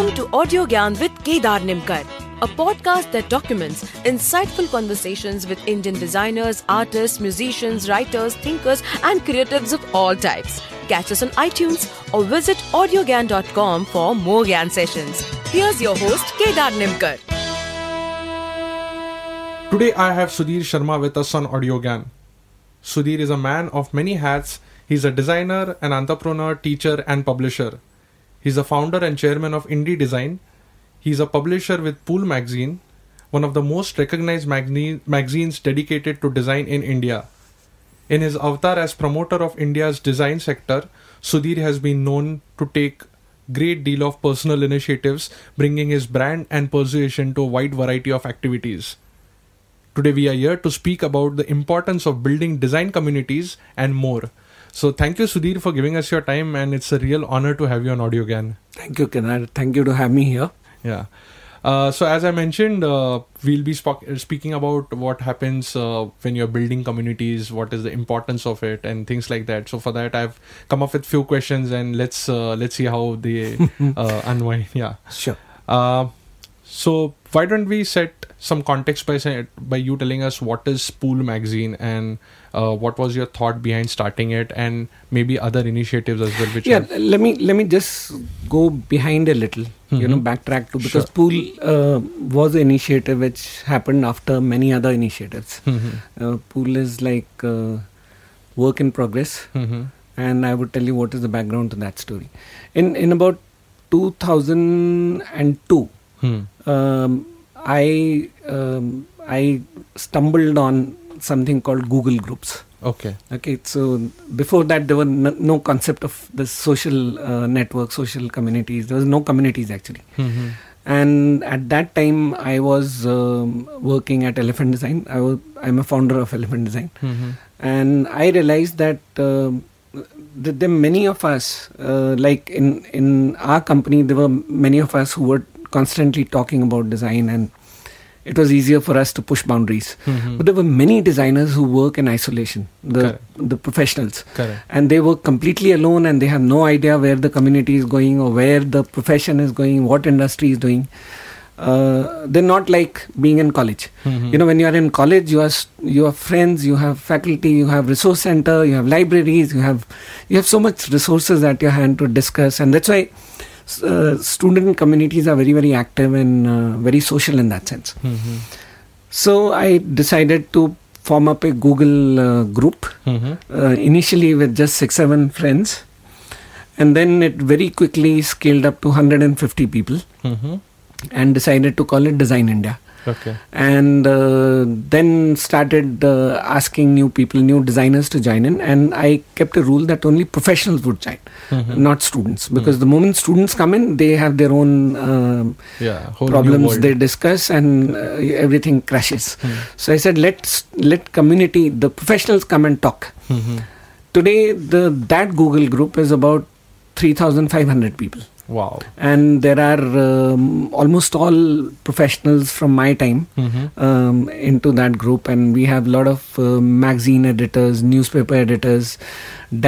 Welcome to Audio Gyan with Kedar Nimkar, a podcast that documents insightful conversations with Indian designers, artists, musicians, writers, thinkers, and creatives of all types. Catch us on iTunes or visit audiogyan.com for more Gyan sessions. Here's your host, Kedar Nimkar. Today I have Sudhir Sharma with us on AudioGyan. Sudhir is a man of many hats. He's a designer, an entrepreneur, teacher, and publisher. He's the founder and chairman of Indie Design. He's a publisher with Pool Magazine, one of the most recognized magazine, magazines dedicated to design in India. In his avatar as promoter of India's design sector, Sudhir has been known to take great deal of personal initiatives, bringing his brand and persuasion to a wide variety of activities. Today we are here to speak about the importance of building design communities and more. So thank you Sudhir for giving us your time and it's a real honor to have you on AudioGyan. Thank you, Kedar. Thank you to have me here. Yeah. Uh, so as I mentioned, uh, we'll be sp- speaking about what happens uh, when you're building communities, what is the importance of it, and things like that. So for that, I've come up with few questions, and let's uh, let's see how they uh, unwind. Yeah. Sure. Uh, so why don't we set some context by by you telling us what is Pool Magazine and uh, what was your thought behind starting it, and maybe other initiatives as well. Which Yeah, are- let me let me just go behind a little. You know, Mhm. backtrack to because Sure. Pool uh, was an initiative which happened after many other initiatives. Mhm. Uh, Pool is like uh, work in progress, Mhm. and I would tell you what is the background to that story. In in about 2002, Hmm. um, I um, I stumbled on something called Google Groups. Okay. Okay, so before that, there were no, no concept of the social uh, network, social communities. There was no communities actually. Mhm. And at that time, I was um, working at Elephant Design. I was, I'm a founder of Elephant Design, Mhm. and I realized that that there many of us, uh, like in in our company, there were many of us who were constantly talking about design, and it was easier for us to push boundaries. Mhm. But there were many designers who work in isolation, the Correct. the professionals, Correct. and they work completely alone, and they have no idea where the community is going or where the profession is going, what industry is doing. Uh, they're not like being in college. Mhm. You know, when you are in college, you are you have friends, you have faculty, you have resource center, you have libraries, you have you have so much resources at your hand to discuss, and that's why uh, student communities are very very active and uh, very social in that sense. Mhm. So I decided to form up a Google uh, group Mhm. uh, initially with just six seven friends, and then it very quickly scaled up to 150 people, Mhm. and decided to call it Design India. Okay. And uh, then started uh, asking new people, new designers to join in, and I kept a rule that only professionals would join, Mhm. not students, because the moment students come in, they have their own um, Yeah. problems they discuss and uh, everything crashes Hmm. so i said let's let community the professionals come and talk Mhm. today the that google group is about 3500 people Wow. and there are um, almost all professionals from my time Mhm. um, into that group and we have a lot of uh, magazine editors newspaper editors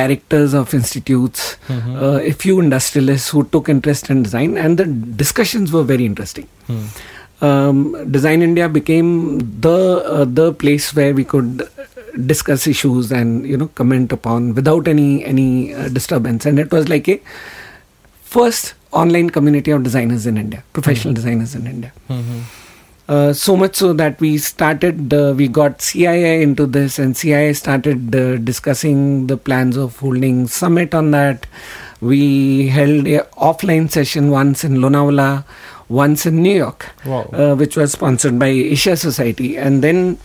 directors of institutes Mhm. uh, a few industrialists who took interest in design and the discussions were very interesting Hmm. um, Design India became the uh, the place where we could discuss issues and you know comment upon without any any uh, disturbance, and it was like a first online community of designers in India, professional designers in India. Mhm. Uh, so much so that we started, uh, we got CII into this, and CII started uh, discussing the plans of holding summit on that. We held a offline session once in Lonavala, once in New York, Wow. uh, which was sponsored by Asia Society, and then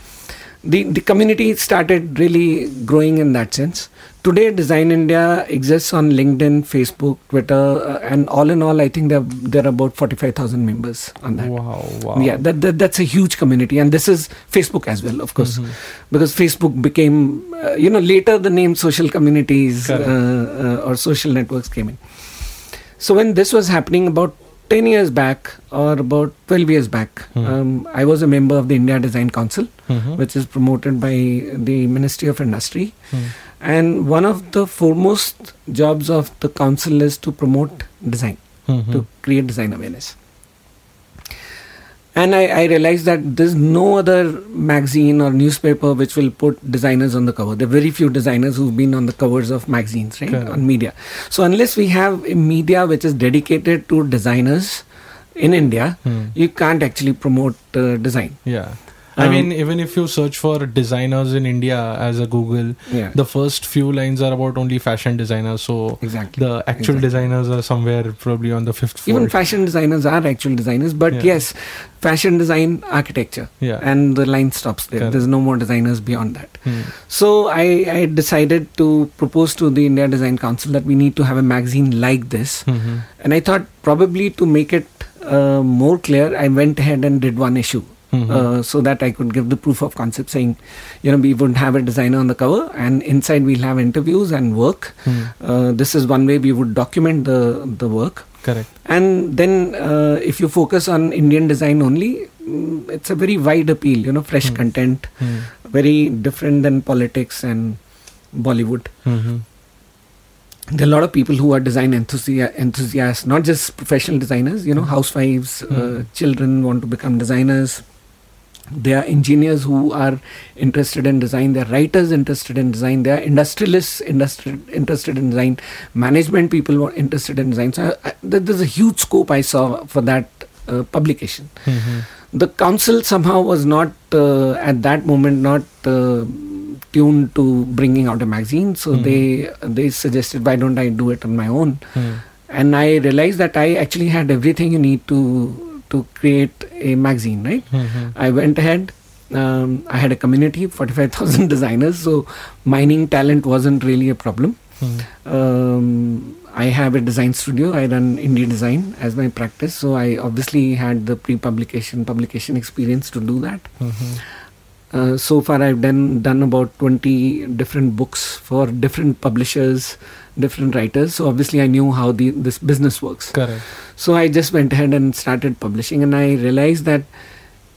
the the community started really growing in that sense. Today, Design India exists on LinkedIn, Facebook, Twitter, uh, and all in all, I think there there are about forty five thousand members on that. Wow. Wow. Yeah, that, that that's a huge community, and this is Facebook as well, of course, Mhm. because Facebook became, uh, you know, later the name social communities uh, uh, or social networks came in. So when this was happening about ten years back or about twelve years back, Hmm. um, I was a member of the India Design Council, Mhm. which is promoted by the Ministry of Industry, Hmm. and one of the foremost jobs of the council is to promote design. Mhm. to create design awareness. And I, I realized that there's no other magazine or newspaper which will put designers on the cover. There are very few designers who've been on the covers of magazines, right? Correct. On media. So unless we have a media which is dedicated to designers in India, Hmm. you can't actually promote uh, design. Yeah. I Um, mean, even if you search for designers in India as a Google, Yeah. the first few lines are about only fashion designers. So Exactly. the actual Exactly. designers are somewhere probably on the fifth floor. Even fashion designers are actual designers, but Yeah. yes, fashion design, architecture, Yeah. and the line stops there. Correct. There's no more designers beyond that. Hmm. So I, I decided to propose to the India Design Council that we need to have a magazine like this, Mhm. and I thought probably to make it uh, more clear, I went ahead and did one issue. Mhm. Uh, so that I could give the proof of concept saying, you know, we wouldn't have a designer on the cover and inside we'll have interviews and work. Hmm. Uh, this is one way we would document the, the work. Correct. And then, uh, if you focus on Indian design only, mm, it's a very wide appeal, you know, fresh Hmm. content, Hmm. very different than politics and Bollywood. Mhm. There are a lot of people who are design enthusi- enthusiasts, not just professional designers, you know, housewives, uh, Hmm. children want to become designers. There are engineers who are interested in design. There are writers interested in design. There are industrialists interested interested in design. Management people who are interested in design. So I, I, there's a huge scope I saw for that uh, publication. Mhm. The council somehow was not uh, at that moment not uh, tuned to bringing out a magazine. So Mhm. they they suggested why don't I do it on my own? Hmm. And I realized that I actually had everything you need to to create a magazine, right? Mhm. I went ahead. Um, I had a community, 45,000 designers, so mining talent wasn't really a problem. Hmm. Um, I have a design studio. I run indie design as my practice, so I obviously had the pre-publication, publication experience to do that. Mhm. Uh, so far, I've done done about 20 different books for different publishers, different writers. So obviously, I knew how the this business works. Correct. So I just went ahead and started publishing, and I realized that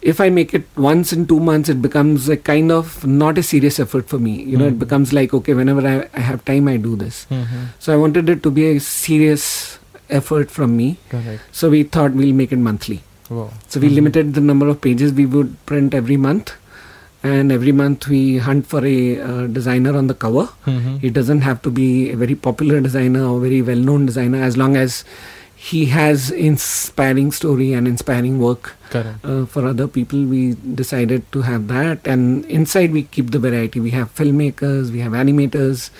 if I make it once in two months, it becomes a kind of not a serious effort for me. You know, Mhm. it becomes like okay, whenever I, I have time, I do this. Mhm. So I wanted it to be a serious effort from me. Correct. So we thought we'll make it monthly. Wow. So we Mhm. limited the number of pages we would print every month, and every month we hunt for a uh, designer on the cover. Mhm. It doesn't have to be a very popular designer or very well-known designer, as long as he has inspiring story and inspiring work uh, for other people. We decided to have that, and inside we keep the variety. We have filmmakers, we have animators,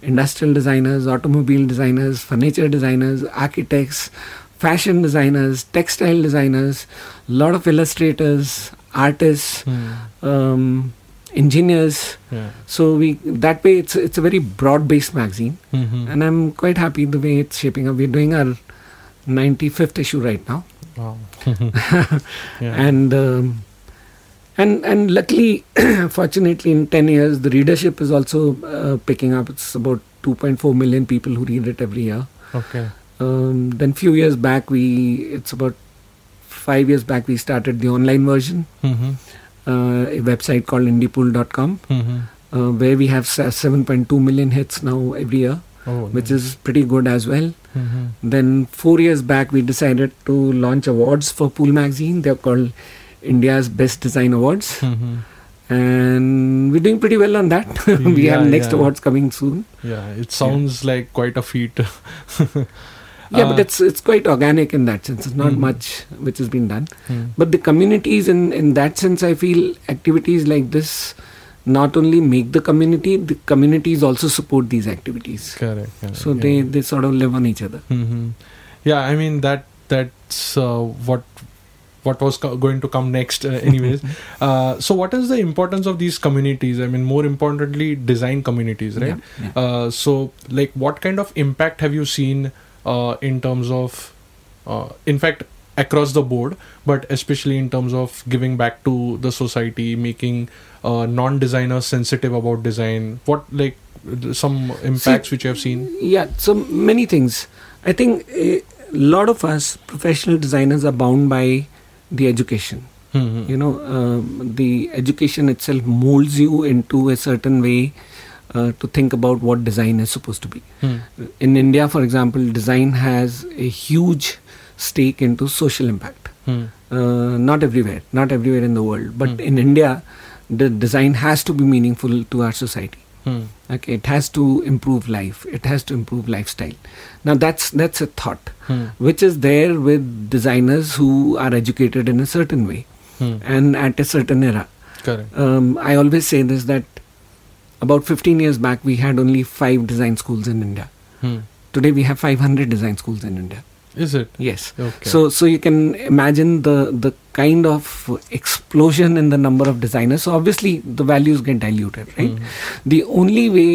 industrial designers, automobile designers, furniture designers, architects, fashion designers, textile designers, lot of illustrators, artists, Hmm. um, engineers. Yeah. So we that way it's it's a very broad based magazine, Mhm. and I'm quite happy the way it's shaping up. We're doing our 95th issue right now, Wow. yeah. and um, and and luckily, fortunately, in 10 years, the readership is also uh, picking up. It's about 2.4 million people who read it every year. okay. Um, then few years back, we it's about five years back we started the online version, Mhm. uh, a website called indiepool.com, Mhm. uh, where we have 7.2 million hits now every year. Oh, which is pretty good as well. Mhm. Then four years back, we decided to launch awards for Pool Magazine. They're called India's Best Design Awards, Mhm. and we're doing pretty well on that. we Yeah, have next yeah. awards coming soon. Yeah, it sounds like quite a feat. Yeah, but Uh, it's it's quite organic in that sense. It's not Mhm. much which has been done. Hmm. But the communities, in in that sense, I feel activities like this not only make the community, the communities also support these activities. Correct. correct, So yeah. they they sort of live on each other. hmm Yeah, I mean that that's uh, what what was co- going to come next. Uh, anyways, uh, so what is the importance of these communities? I mean, more importantly, design communities, right? Yeah, yeah. Uh, so, like, what kind of impact have you seen uh, in terms of, uh, in fact, across the board, but especially in terms of giving back to the society, making uh, non-designers sensitive about design? What like some impacts which you have seen? Yeah, so many things. I think a lot of us professional designers are bound by the education. Mhm. You know, um, the education itself molds you into a certain way uh, to think about what design is supposed to be. Hmm. In India, for example, design has a huge stake into social impact. Hmm. Uh, not everywhere, not everywhere in the world, but Hmm. in India, the design has to be meaningful to our society. Hmm. Okay, it has to improve life. It has to improve lifestyle. Now that's that's a thought, Hmm. which is there with designers who are educated in a certain way Hmm. and at a certain era. Correct. Um, I always say this that about 15 years back we had only five design schools in India. Hmm. Today we have 500 design schools in India. Is it? Yes. Okay. So so you can imagine the the kind of explosion in the number of designers. So obviously the values get diluted, right? Mhm. The only way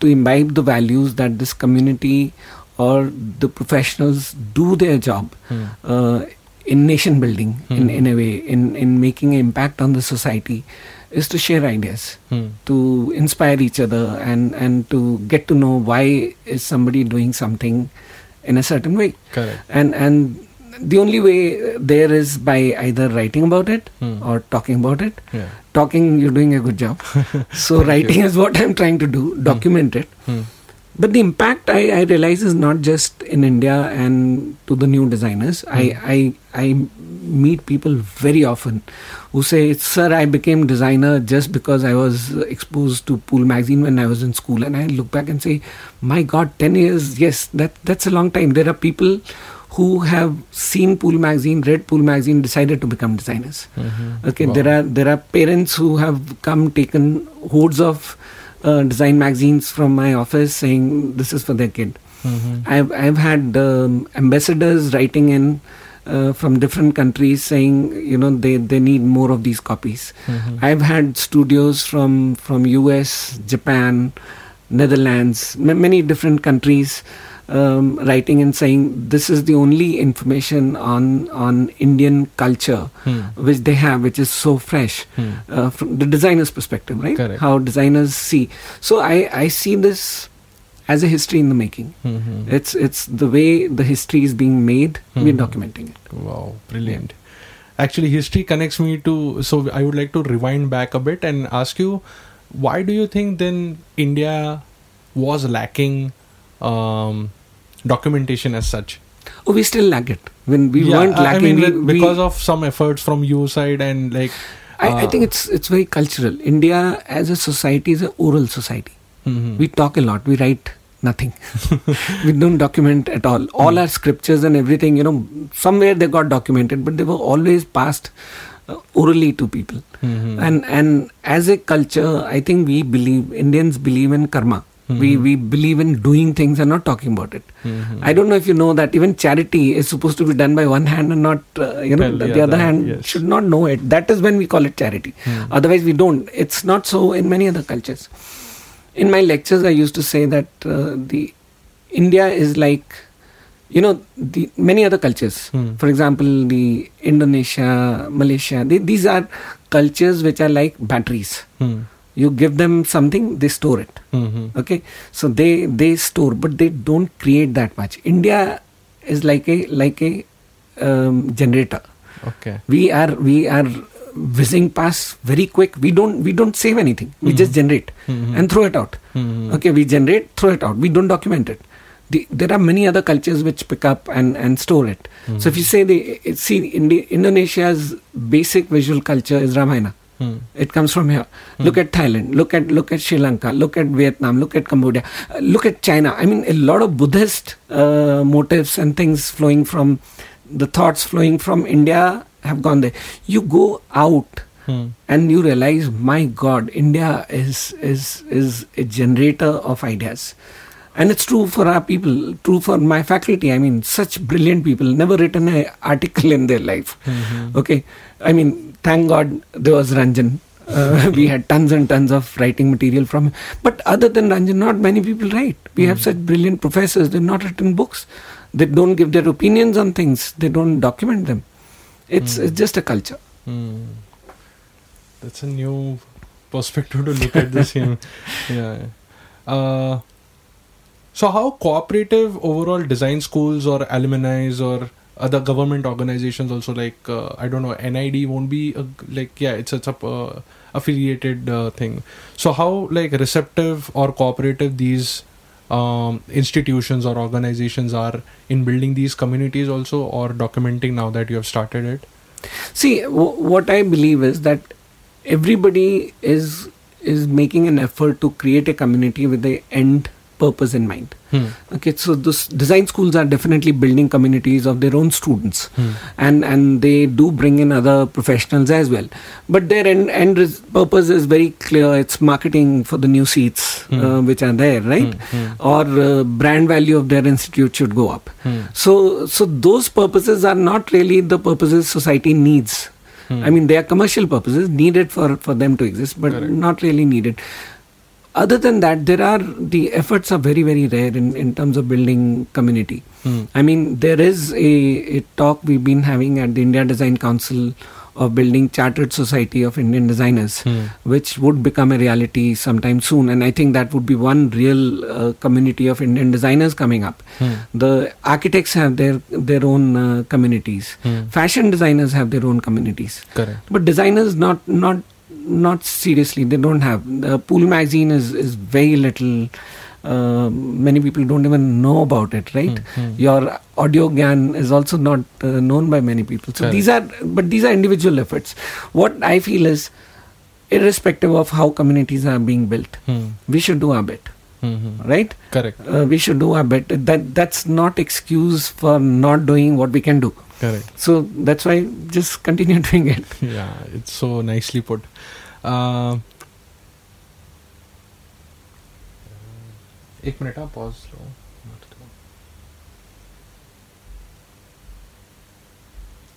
to imbibe the values that this community or the professionals do their job Hmm. uh, in nation building in, Mhm. in a way in, in making an impact on the society is to share ideas Hmm. to inspire each other and and to get to know why is somebody doing something in a certain way Correct. and and the only way there is by either writing about it Hmm. or talking about it Yeah. talking you're doing a good job so writing you. is what i'm trying to do document it Hmm. But the impact I, I realize is not just in India and to the new designers. I, I I meet people very often who say, "Sir, I became designer just because I was exposed to Pool magazine when I was in school." And I look back and say, "My God, ten years? Yes, that that's a long time." There are people who have seen Pool magazine, read Pool magazine, decided to become designers. Mhm. Okay, Wow. there are there are parents who have come taken hordes of uh, design magazines from my office saying this is for their kid. Mhm. I've I've had um, ambassadors writing in uh, from different countries saying you know they they need more of these copies. Mhm. I've had studios from from US, Japan, Netherlands, m- many different countries um, writing and saying this is the only information on on Indian culture Hmm. which they have, which is so fresh Hmm. uh, from the designer's perspective, right? Correct. How designers see. So I I see this as a history in the making. Mhm. It's it's the way the history is being made. We're Mhm. documenting it. Wow, brilliant. Actually, history connects me to. So, I would like to rewind back a bit and ask you, why do you think then India was lacking um, documentation as such? Oh, we still lack it. When we Yeah, weren't lacking, I mean, we, like, we- because of some efforts from your side and like. I, I uh, think it's it's very cultural. India as a society is an oral society. mhm. We talk a lot. We write nothing. we don't document at all. All our scriptures and everything, you know, somewhere they got documented, but they were always passed uh, orally to people. Mhm. And and as a culture, I think we believe Indians believe in karma. We Mhm. we believe in doing things and not talking about it. Mhm. I don't know if you know that even charity is supposed to be done by one hand and not, uh, you know, the, the other hand yes. should not know it. That is when we call it charity. Hmm. Otherwise, we don't. It's not so in many other cultures. In my lectures, I used to say that uh, the India is like, you know, the many other cultures. Hmm. For example, the Indonesia, Malaysia. They, these are cultures which are like batteries. You give them something, they store it. Mhm. okay? So they they store but they don't create that much. India is like a like a um, generator. Okay. we are we are whizzing past very quick. We don't we don't save anything. We just generate Mhm. and throw it out. Mhm. okay we generate throw it out. We don't document it. The, there are many other cultures which pick up and, and store it. So if you say the see Indi- indonesia's basic visual culture is ramayana Hmm. it comes from here. Look at Thailand. Look at look at Sri Lanka. Look at Vietnam. Look at Cambodia. Uh, look at China. I mean, a lot of Buddhist uh, motives and things flowing from the thoughts flowing from India have gone there. You go out Hmm. and you realize, my God, India is is is a generator of ideas. And it's true for our people, true for my faculty. I mean, such brilliant people, never written an article in their life. Mhm. Okay, I mean, thank God there was Ranjan. Uh, we had tons and tons of writing material from him. But other than Ranjan, not many people write. We have such brilliant professors. They've not written books. They don't give their opinions on things. They don't document them. It's it's just a culture. Hmm. That's a new perspective to look at this. yeah. yeah. Uh, so, how cooperative overall design schools or alumni or other government organizations also like uh, I don't know NID won't be a, like yeah it's it's a uh, affiliated uh, thing. So how like receptive or cooperative these um, institutions or organizations are in building these communities also or documenting now that you have started it? See, w- what I believe is that everybody is is making an effort to create a community with the end purpose in mind. Hmm. Okay, so this design schools are definitely building communities of their own students, Hmm. and and they do bring in other professionals as well. But their end, end res- purpose is very clear. It's marketing for the new seats Hmm. uh, which are there, right? Hmm. Or uh, brand value of their institute should go up. Hmm. So so those purposes are not really the purposes society needs. Hmm. I mean, they are commercial purposes needed for, for them to exist, but Correct. not really needed. Other than that, there are the efforts are very very rare in, in terms of building community. Hmm. I mean, there is a, a talk we've been having at the India Design Council of building Chartered Society of Indian Designers, Hmm. which would become a reality sometime soon. And I think that would be one real uh, community of Indian designers coming up. Hmm. The architects have their their own uh, communities. Hmm. Fashion designers have their own communities. Correct. But designers not not not seriously. They don't have. The Pool magazine is is very little. Uh, many people don't even know about it, right? Hmm, hmm. Your AudioGyan is also not uh, known by many people. So Correct. these are, but these are individual efforts. What I feel is, irrespective of how communities are being built, Hmm. we should do our bit, Hmm. hmm. right? Correct. Uh, we should do our bit. That that's not excuse for not doing what we can do. Correct. So that's why just continue doing it. Yeah, it's so nicely put. Uh, एक minute हाँ pause लो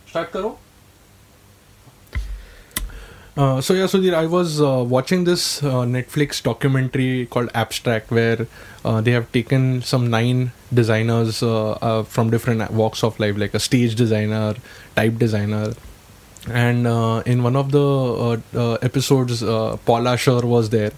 start करो Uh, so yeah, Sudhir, I was uh, watching this uh, Netflix documentary called Abstract, where uh, they have taken some nine designers uh, from different walks of life, like a stage designer, type designer, and in one of the episodes, Paula Scher was there,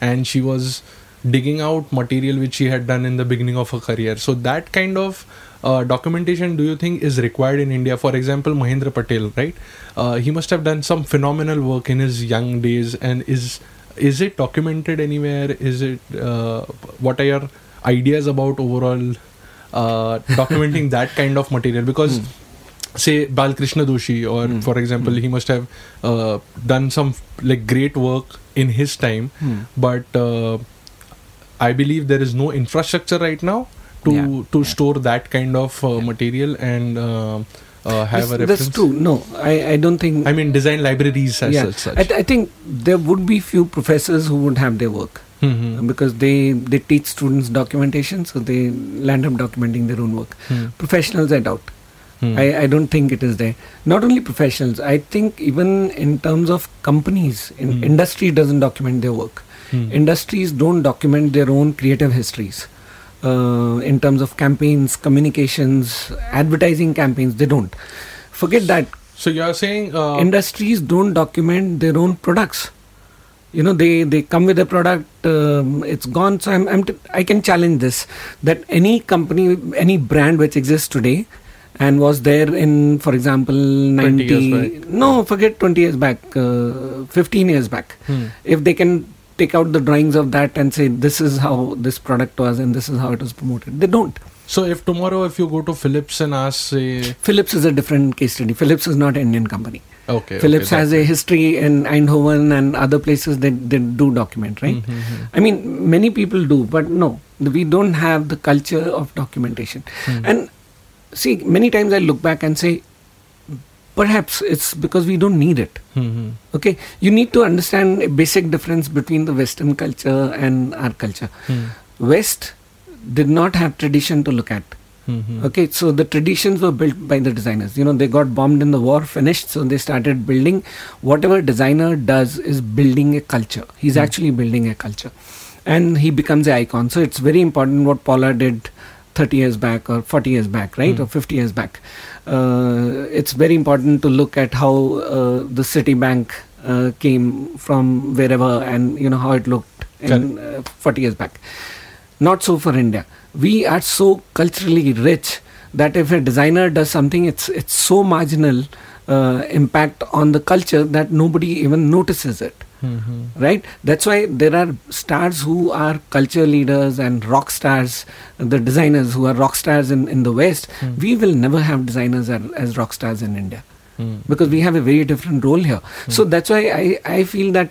and she was digging out material which she had done in the beginning of her career. So that kind of uh, documentation, do you think, is required in India? For example, Mahendra Patel, right? Uh, he must have done some phenomenal work in his young days, and is is it documented anywhere? Is it uh, what are your ideas about overall uh, documenting that kind of material? Because say Balkrishna Doshi, or Hmm. for example, he must have uh, done some like great work in his time, Hmm. but uh, I believe there is no infrastructure right now to Yeah. to store that kind of uh, material and uh, uh, have that's, a reference. that's true. No, I, I don't think. I mean, design libraries as yeah, such. such. I, th- I think there would be few professors who would have their work Mhm. because they they teach students documentation, so they land up documenting their own work. Hmm. Professionals, I doubt. Hmm. I, I don't think it is there. Not only professionals, I think even in terms of companies, in Hmm. industry doesn't document their work. Hmm. Industries don't document their own creative histories. Uh, in terms of campaigns, communications, advertising campaigns, they don't. Forget that. so you are saying uh, Industries don't document their own products. You know, they, they come with a product, um, it's gone. So I'm, I'm t- I can challenge this that any company, any brand which exists today and was there in, for example, 90. years. No, forget 20 years back, uh, 15 years back. Hmm. If they can take out the drawings of that and say, this is how this product was and this is how it was promoted, they don't. So if tomorrow if you go to Philips and ask say Philips is a different case study. Philips is not an Indian company. okay Philips okay, has a history in Eindhoven and other places that they do document, right? Mhm, mhm. I mean, many people do, but no, we don't have the culture of documentation. Hmm. And see, many times I look back and say, perhaps it's because we don't need it. Mhm. Okay, you need to understand a basic difference between the Western culture and our culture. Hmm. West did not have tradition to look at. Mhm. Okay, so the traditions were built by the designers. You know, they got bombed in the war, finished, so they started building. Whatever designer does is building a culture. He's Hmm. actually building a culture, and he becomes an icon. So it's very important what Paula did 30 years back or 40 years back, right, Hmm. or 50 years back. Uh, it's very important to look at how uh, the Citibank uh, came from wherever, and you know how it looked in uh, 40 years back. Not so for India. We are so culturally rich that if a designer does something, it's it's so marginal uh, impact on the culture that nobody even notices it. Mm-hmm. Right? That's why there are stars who are culture leaders and rock stars, the designers who are rock stars in, in the West. Hmm. We will never have designers as, as rock stars in India Mm. because we have a very different role here. So that's why I, I feel that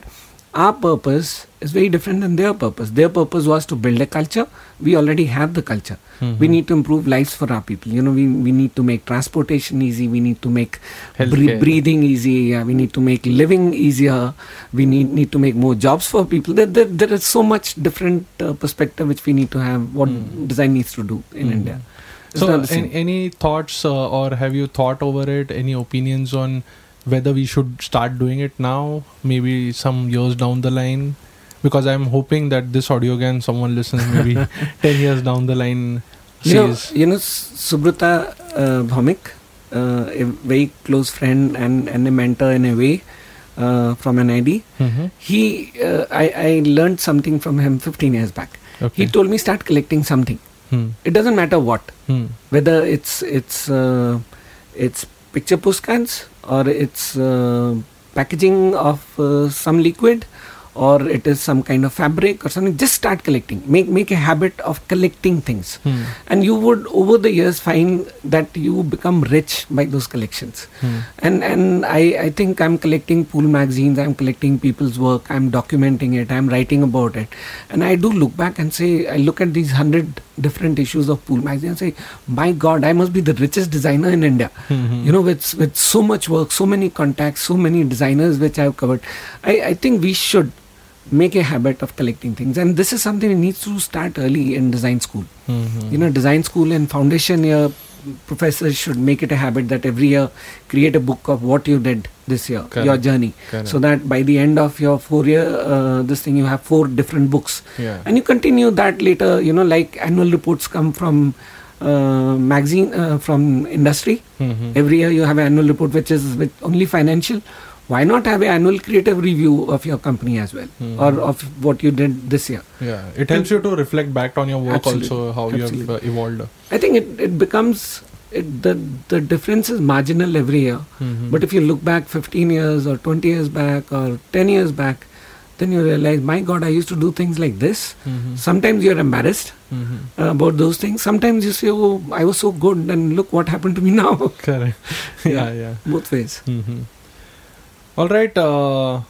our purpose is very different than their purpose. Their purpose was to build a culture. We already have the culture. We Mhm. need to improve lives for our people. You know, we, we need to make transportation easy. We need to make bre- breathing easy. Yeah, we need to make living easier. We need need to make more jobs for people. There, there, there is so much different uh, perspective which we need to have. What Mm. design needs to do in Mhm. India. It's So, an- any thoughts uh, or have you thought over it? Any opinions on whether we should start doing it now, maybe some years down the line? Because I'm hoping that this AudioGyan, someone listens maybe 10 years down the line. You know, you know Subrata uh, Bhowmick, uh, a very close friend and, and a mentor in a way uh, from NID. Mhm. He, uh, I, I learned something from him 15 years back. Okay. He told me start collecting something. Hmm. It doesn't matter what, Hmm. whether it's it's uh, it's picture postcards or it's uh, packaging of uh, some liquid or it is some kind of fabric or something just start collecting make make a habit of collecting things Hmm. and you would over the years find that you become rich by those collections Hmm. and and I, I think i'm collecting pool magazines i'm collecting people's work i'm documenting it i'm writing about it and i do look back and say i look at these 100 different issues of pool magazine and say my god i must be the richest designer in india Mhm. you know with with so much work so many contacts so many designers which i've covered i i think we should make a habit of collecting things and this is something we need to start early in design school Mhm. you know design school and foundation year professors should make it a habit that every year create a book of what you did this year Correct. your journey Correct. so that by the end of your four year uh, this thing you have four different books Yeah. and you continue that later you know like annual reports come from uh, magazine uh, from industry Mhm. every year you have an annual report which is with only financial why not have an annual creative review of your company as well Mhm. or of what you did this year Yeah, it helps you to reflect back on your work Absolutely. also, how you have uh, evolved. i think it, it becomes it, the the difference is marginal every year Mhm. but if you look back 15 years or 20 years back or 10 years back then you realize my god i used to do things like this Mhm. sometimes you're embarrassed Mhm. uh, about those things sometimes you say oh i was so good and look what happened to me now Correct. yeah, yeah. both ways hmm All right. Uh,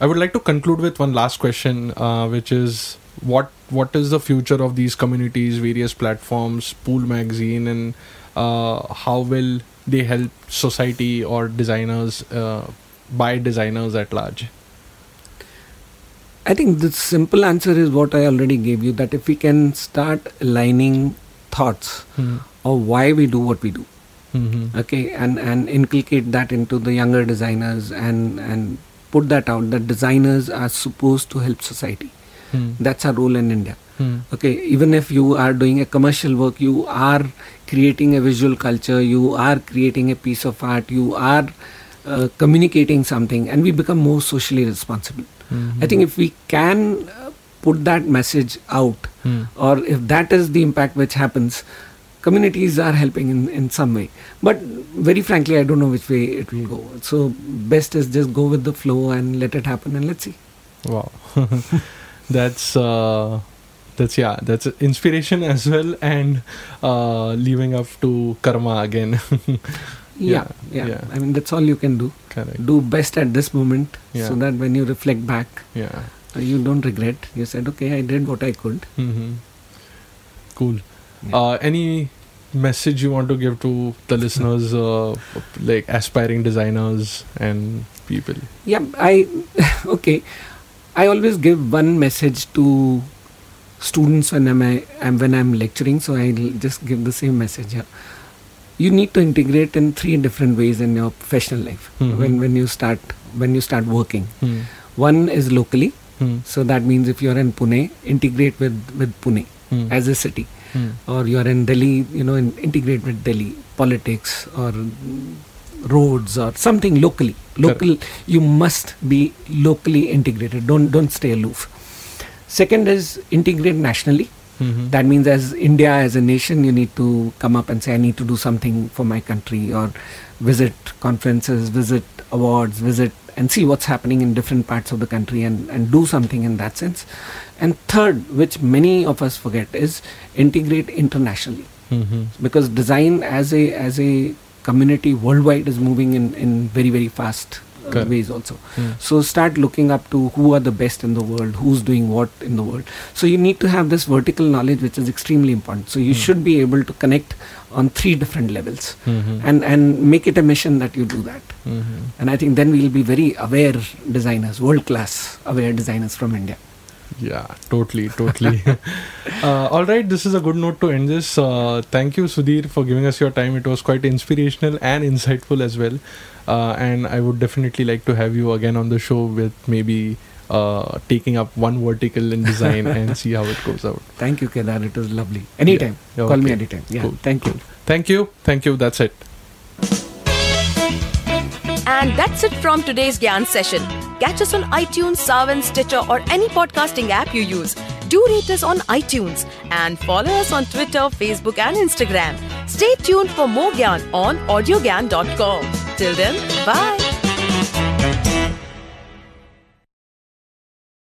I would like to conclude with one last question, uh, which is what what is the future of these communities, various platforms, Pool Magazine, and uh, how will they help society or designers uh, by designers at large? I think the simple answer is what I already gave you that if we can start aligning thoughts Hmm. of why we do what we do, Mhm. okay, and, and inculcate that into the younger designers and, and put that out that designers are supposed to help society. Hmm. That's our role in India. Hmm. Okay, even if you are doing a commercial work, you are creating a visual culture, you are creating a piece of art, you are uh, communicating something, and we become more socially responsible. Mhm. I think if we can uh, put that message out, Hmm. or if that is the impact which happens, communities are helping in, in some way. But very frankly, I don't know which way it will go. So, best is just go with the flow and let it happen and let's see. Wow, that's uh, that's yeah, that's inspiration as well, and uh, leaving up to karma again. Yeah, Yeah, yeah. yeah. I mean, that's all you can do. Correct. Do best at this moment Yeah. so that when you reflect back, Yeah. uh, you don't regret. You said, okay, I did what I could. hmm Cool. Yeah. Uh, any message you want to give to the listeners, uh, like aspiring designers and people? Yeah, I, okay. I always give one message to students when I'm, I, am when I'm lecturing, so I'll just give the same message here. You need to integrate in three different ways in your professional life Mhm. when, when you start when you start working. Hmm. One is locally, Hmm. so that means if you're in Pune, integrate with, with Pune Hmm. as a city. Hmm. or you're in Delhi, you know, in, integrate with Delhi politics or roads or something locally. Local, you must be locally integrated. Don't don't stay aloof. Second is integrate nationally. Mhm. That means, as India, as a nation, you need to come up and say, I need to do something for my country, or visit conferences, visit awards, visit and see what's happening in different parts of the country and, and do something in that sense. And third, which many of us forget, is integrate internationally Mhm. because design as a as a community worldwide is moving in in very very fast uh, ways also Mm. so start looking up to who are the best in the world who's doing what in the world so you need to have this vertical knowledge which is extremely important so you Mm. should be able to connect on three different levels Mhm. and and make it a mission that you do that Mhm. and i think then we'll be very aware designers world class aware designers from india Yeah, totally, totally. uh, all right, this is a good note to end this. Uh, thank you, Sudhir, for giving us your time. It was quite inspirational and insightful as well. Uh, and I would definitely like to have you again on the show with maybe uh, taking up one vertical in design and see how it goes out. thank you kedar it was lovely anytime Yeah, call me anytime yeah Cool, thank you Thank you. Thank you. That's it. And that's it from today's Gyan session. Catch us on iTunes, Saavn, Stitcher, or any podcasting app you use. Do rate us on iTunes and follow us on Twitter, Facebook, and Instagram. Stay tuned for more Gyan on audiogyan.com. Till then, bye.